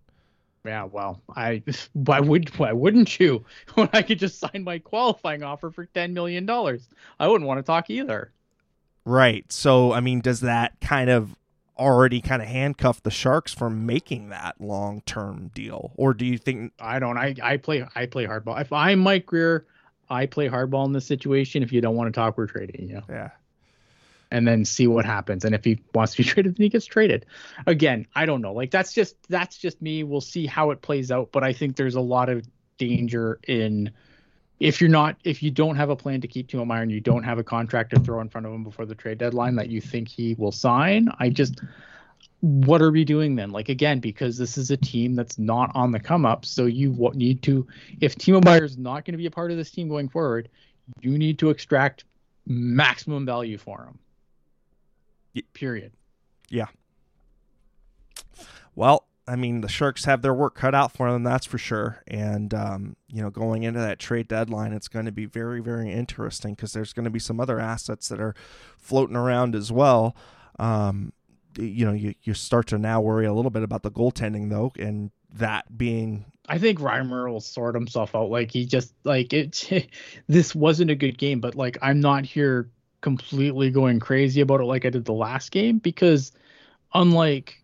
yeah, well, I why would why wouldn't you when I could just sign my qualifying offer for ten million dollars? I wouldn't want to talk either. Right. So, I mean, does that kind of already kind of handcuff the Sharks from making that long term deal, or do you think? I don't. I I play I play hardball. If I'm Mike Grier, I play hardball in this situation. If you don't want to talk, we're trading. You? Yeah. And then see what happens. And if he wants to be traded, then he gets traded. Again, I don't know. Like that's just that's just me. We'll see how it plays out. But I think there's a lot of danger in if you're not if you don't have a plan to keep Timo Meier and you don't have a contract to throw in front of him before the trade deadline that you think he will sign, I just what are we doing then? Like again, because this is a team that's not on the come up, so you need to if Timo Meier is not going to be a part of this team going forward, you need to extract maximum value for him. Period. Yeah. Well, I mean, the Sharks have their work cut out for them, that's for sure. And, um, you know, going into that trade deadline, it's going to be very, very interesting because there's going to be some other assets that are floating around as well. Um, you know, you, you start to now worry a little bit about the goaltending, though, and that being. I think Reimer will sort himself out. Like, he just, like, it, this wasn't a good game, but, like, I'm not here completely going crazy about it like I did the last game because, unlike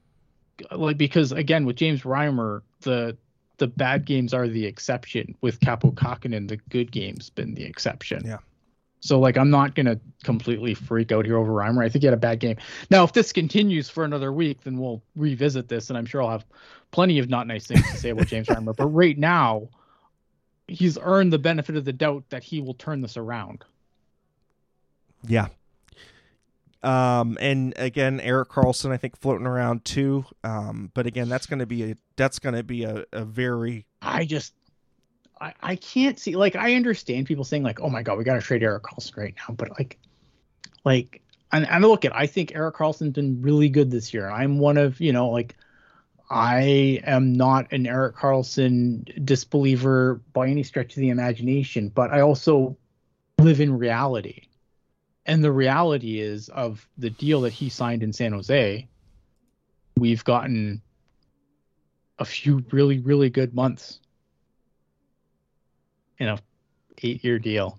like because again with James Reimer, the the bad games are the exception. With Kaapo Kähkönen, the good games been the exception. Yeah. So like I'm not gonna completely freak out here over Reimer. I think he had a bad game. Now if this continues for another week, then we'll revisit this, and I'm sure I'll have plenty of not nice things to say about James Reimer. But right now, he's earned the benefit of the doubt that he will turn this around. Yeah. Um, and again, Erik Karlsson, I think floating around too. Um, but again, that's going to be a that's going to be a, a very. I just, I, I can't see like I understand people saying like, oh my god, we got to trade Erik Karlsson right now, but like, like, and, and look at I think Erik Karlsson's been really good this year. I'm one of you know like. I am not an Erik Karlsson disbeliever by any stretch of the imagination, but I also live in reality and the reality is of the deal that he signed in San Jose, we've gotten a few really really good months in a 8-year deal.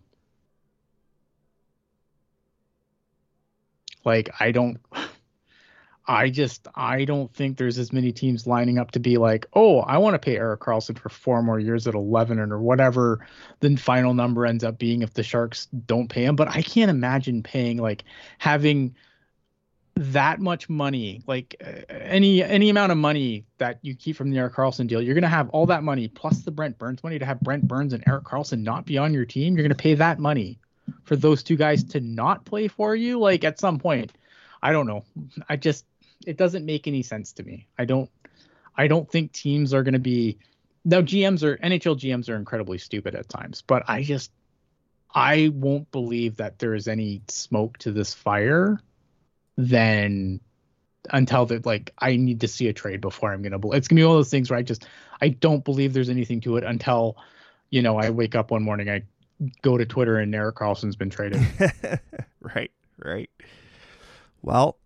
Like I don't I just I don't think there's as many teams lining up to be like, oh, I want to pay Erik Karlsson for four more years at 11 or whatever the final number ends up being if the Sharks don't pay him. But I can't imagine paying like having that much money, like any any amount of money that you keep from the Erik Karlsson deal, you're gonna have all that money plus the Brent Burns money to have Brent Burns and Erik Karlsson not be on your team. You're gonna pay that money for those two guys to not play for you. Like at some point, I don't know. I just it doesn't make any sense to me. I don't I don't think teams are going to be now GMs are NHL GMs are incredibly stupid at times, but I just I won't believe that there is any smoke to this fire then until that like I need to see a trade before I'm gonna. Believe it's gonna be one of those things where I just I don't believe there's anything to it until you know I wake up one morning I go to Twitter and Erik Karlsson's been traded. right, right. Well,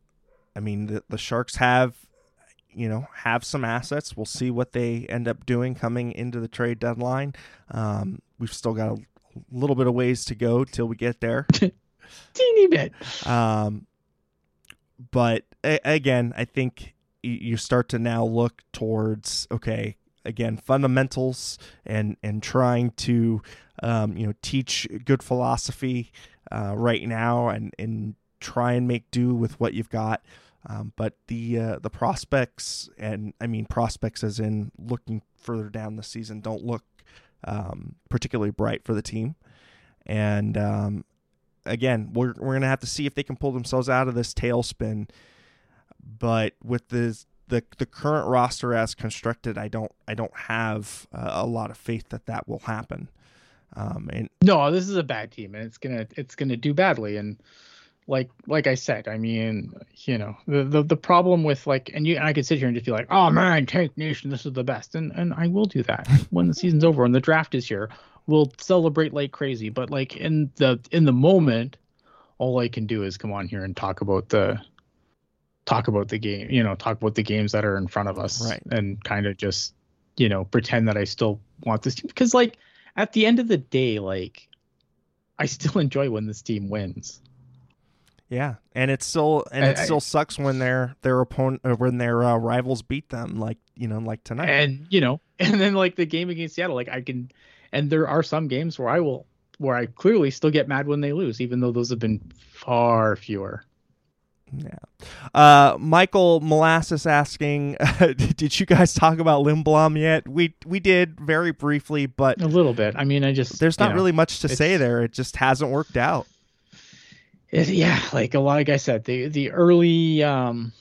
I mean, the, the Sharks have, you know, have some assets. We'll see what they end up doing coming into the trade deadline. Um, we've still got a little bit of ways to go till we get there. Teeny bit. Um, but a- again, I think you start to now look towards okay, again, fundamentals and and trying to, um, you know, teach good philosophy uh, right now and and try and make do with what you've got. Um, but the uh, the prospects and I mean prospects as in looking further down the season don't look um, particularly bright for the team. And um, again, we're we're gonna have to see if they can pull themselves out of this tailspin. But with this the the current roster as constructed, I don't I don't have uh, a lot of faith that that will happen. Um, and no, this is a bad team, and it's gonna it's gonna do badly. And like like I said, I mean, you know, the the, the problem with like, and you, I could sit here and just be like, oh man, Tank Nation, this is the best, and and I will do that when the season's over and the draft is here. We'll celebrate like crazy, but like in the in the moment, all I can do is come on here and talk about the talk about the game, you know, talk about the games that are in front of us, right. and kind of just you know pretend that I still want this team because like at the end of the day, like I still enjoy when this team wins. Yeah, and it still and it I, still sucks when their their opponent uh, when their uh, rivals beat them, like you know, like tonight. And you know, and then like the game against Seattle, like I can, and there are some games where I will where I clearly still get mad when they lose, even though those have been far fewer. Yeah. Uh, Michael Molasses asking, did you guys talk about Lindblom yet? We we did very briefly, but a little bit. I mean, I just there's not know, really much to say there. It just hasn't worked out it, yeah, like a lot, like I said, the the early um,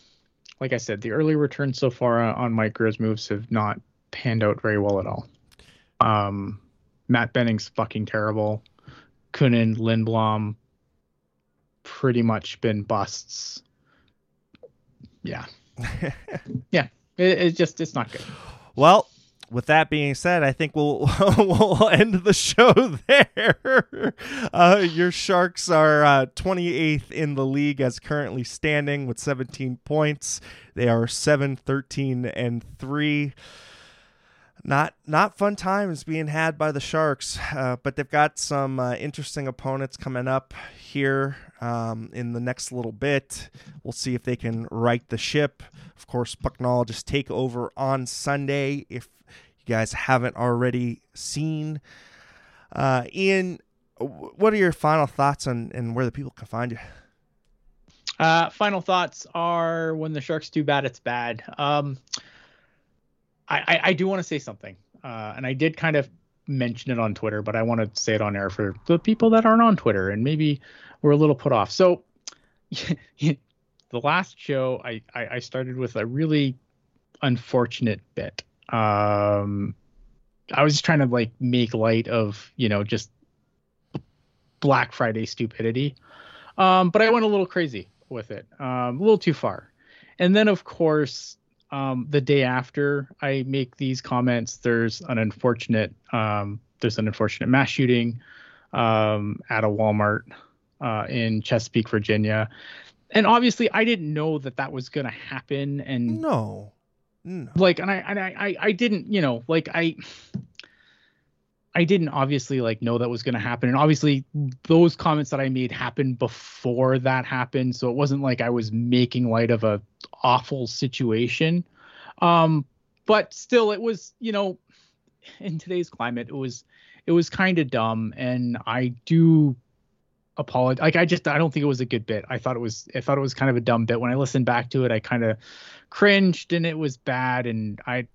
like I said, the early returns so far on Mike Grier's moves have not panned out very well at all. Um, Matt Benning's fucking terrible. Kunin, Lindblom, pretty much been busts. Yeah, yeah, it, it's just it's not good. Well, with that being said, I think we'll we'll end the show there. Uh, your Sharks are uh, 28th in the league as currently standing with 17 points. They are 7 13 and 3. Not not fun times being had by the Sharks, uh, but they've got some uh, interesting opponents coming up here um, in the next little bit. We'll see if they can right the ship. Of course, Pucknologists take over on Sunday. If you guys haven't already seen. Uh, Ian, what are your final thoughts on and where the people can find you? Uh, final thoughts are when the Sharks do bad, it's bad. Um, I, I, I do want to say something, uh, and I did kind of mention it on Twitter, but I want to say it on air for the people that aren't on Twitter and maybe we're a little put off. So the last show I, I, I started with a really unfortunate bit. Um, I was just trying to like make light of you know just Black Friday stupidity, um, but I went a little crazy with it, um, a little too far. And then of course um, the day after I make these comments, there's an unfortunate um, there's an unfortunate mass shooting um, at a Walmart uh, in Chesapeake, Virginia, and obviously I didn't know that that was going to happen. And no, no, like, and I and I I, I didn't, you know, like I. I didn't obviously like know that was going to happen, and obviously those comments that I made happened before that happened, so it wasn't like I was making light of a awful situation. Um, but still, it was you know, in today's climate, it was it was kind of dumb, and I do apologize. Like I just I don't think it was a good bit. I thought it was I thought it was kind of a dumb bit. When I listened back to it, I kind of cringed, and it was bad, and I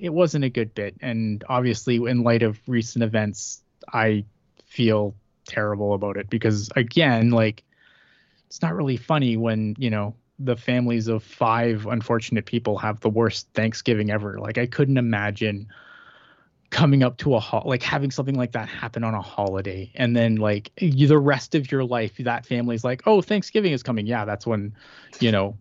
it wasn't a good bit. And obviously, in light of recent events, I feel terrible about it because again, like it's not really funny when you know the families of five unfortunate people have the worst Thanksgiving ever. Like I couldn't imagine coming up to a ho- like having something like that happen on a holiday and then like you, the rest of your life that family's like oh thanksgiving is coming. Yeah that's when you know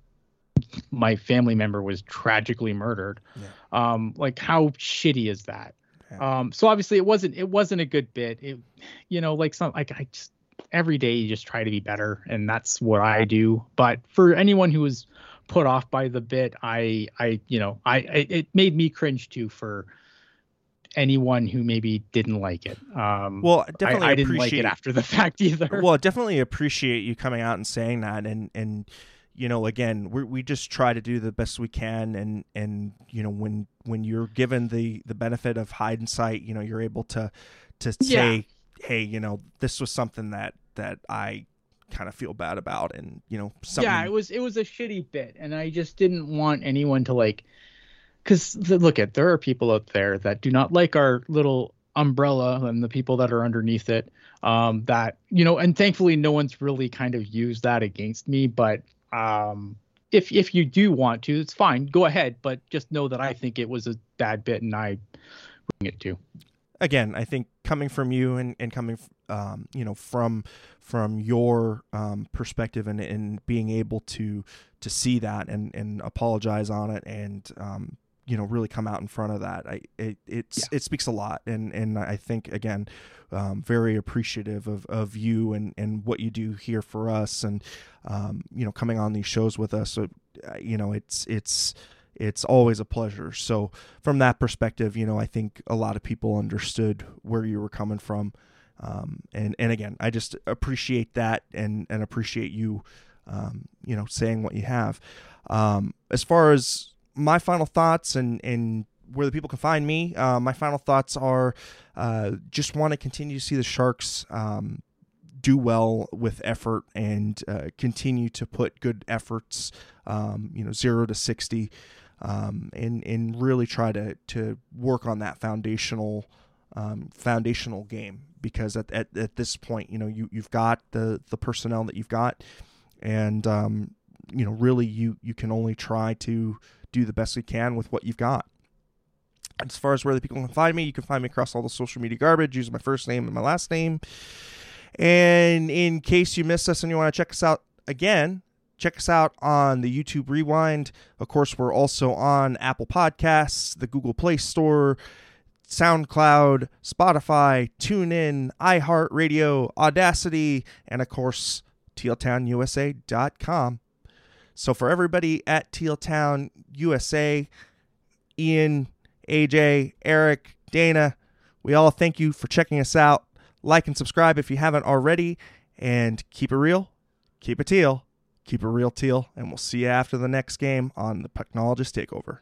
my family member was tragically murdered. Yeah. um like how shitty is that? Yeah. um so obviously it wasn't it wasn't a good bit. It you know like some like i just every day you just try to be better and that's what i do. But for anyone who was put off by the bit i i you know i, I it made me cringe too for anyone who maybe didn't like it. Um Well, I, definitely I didn't like it after the fact either. Well I definitely appreciate you coming out and saying that. And and you know again we we just try to do the best we can. And and you know when when you're given the the benefit of hindsight you know you're able to to say hey you know this was something that that I kind of feel bad about. And you know something yeah it was it was a shitty bit. And i just didn't want anyone to like because look at there are people out there that do not like our little umbrella and the people that are underneath it um that you know and thankfully no one's really kind of used that against me but um if if you do want to it's fine. Go ahead but just know that i think it was a bad bit and i bring it to again, I think coming from you and, and coming, um, you know, from from your um, perspective and, and being able to to see that and, and apologize on it and um, you know really come out in front of that, I it it's it speaks a lot and and I think again, um, very appreciative of, of you and, and what you do here for us and um, you know coming on these shows with us. So uh, you know it's it's it's always a pleasure. So from that perspective, you know, I think a lot of people understood where you were coming from. Um, and, and again, I just appreciate that and, and appreciate you, um, you know, saying what you have. Um, as far as my final thoughts and, and where the people can find me, uh, my final thoughts are uh, just want to continue to see the Sharks um, do well with effort and uh, continue to put good efforts, um, you know, zero to 60 um, and and really try to to work on that foundational um, foundational game because at, at, at this point you know you you've got the the personnel that you've got and um, you know really you you can only try to do the best we can with what you've got. As far as where the people can find me, you can find me across all the social media garbage using my first name and my last name. And in case you missed us and you want to check us out again, check us out on the YouTube Rewind. Of course, we're also on Apple Podcasts, the Google Play Store, SoundCloud, Spotify, TuneIn, iHeartRadio, Audacity, and of course, tealtownusa.com. So for everybody at Tealtown USA, Ian, AJ, Eric, Dana, we all thank you for checking us out. Like and subscribe if you haven't already, and keep it real, keep it teal keep it real teal, and we'll see you after the next game on the Pucknologist Takeover.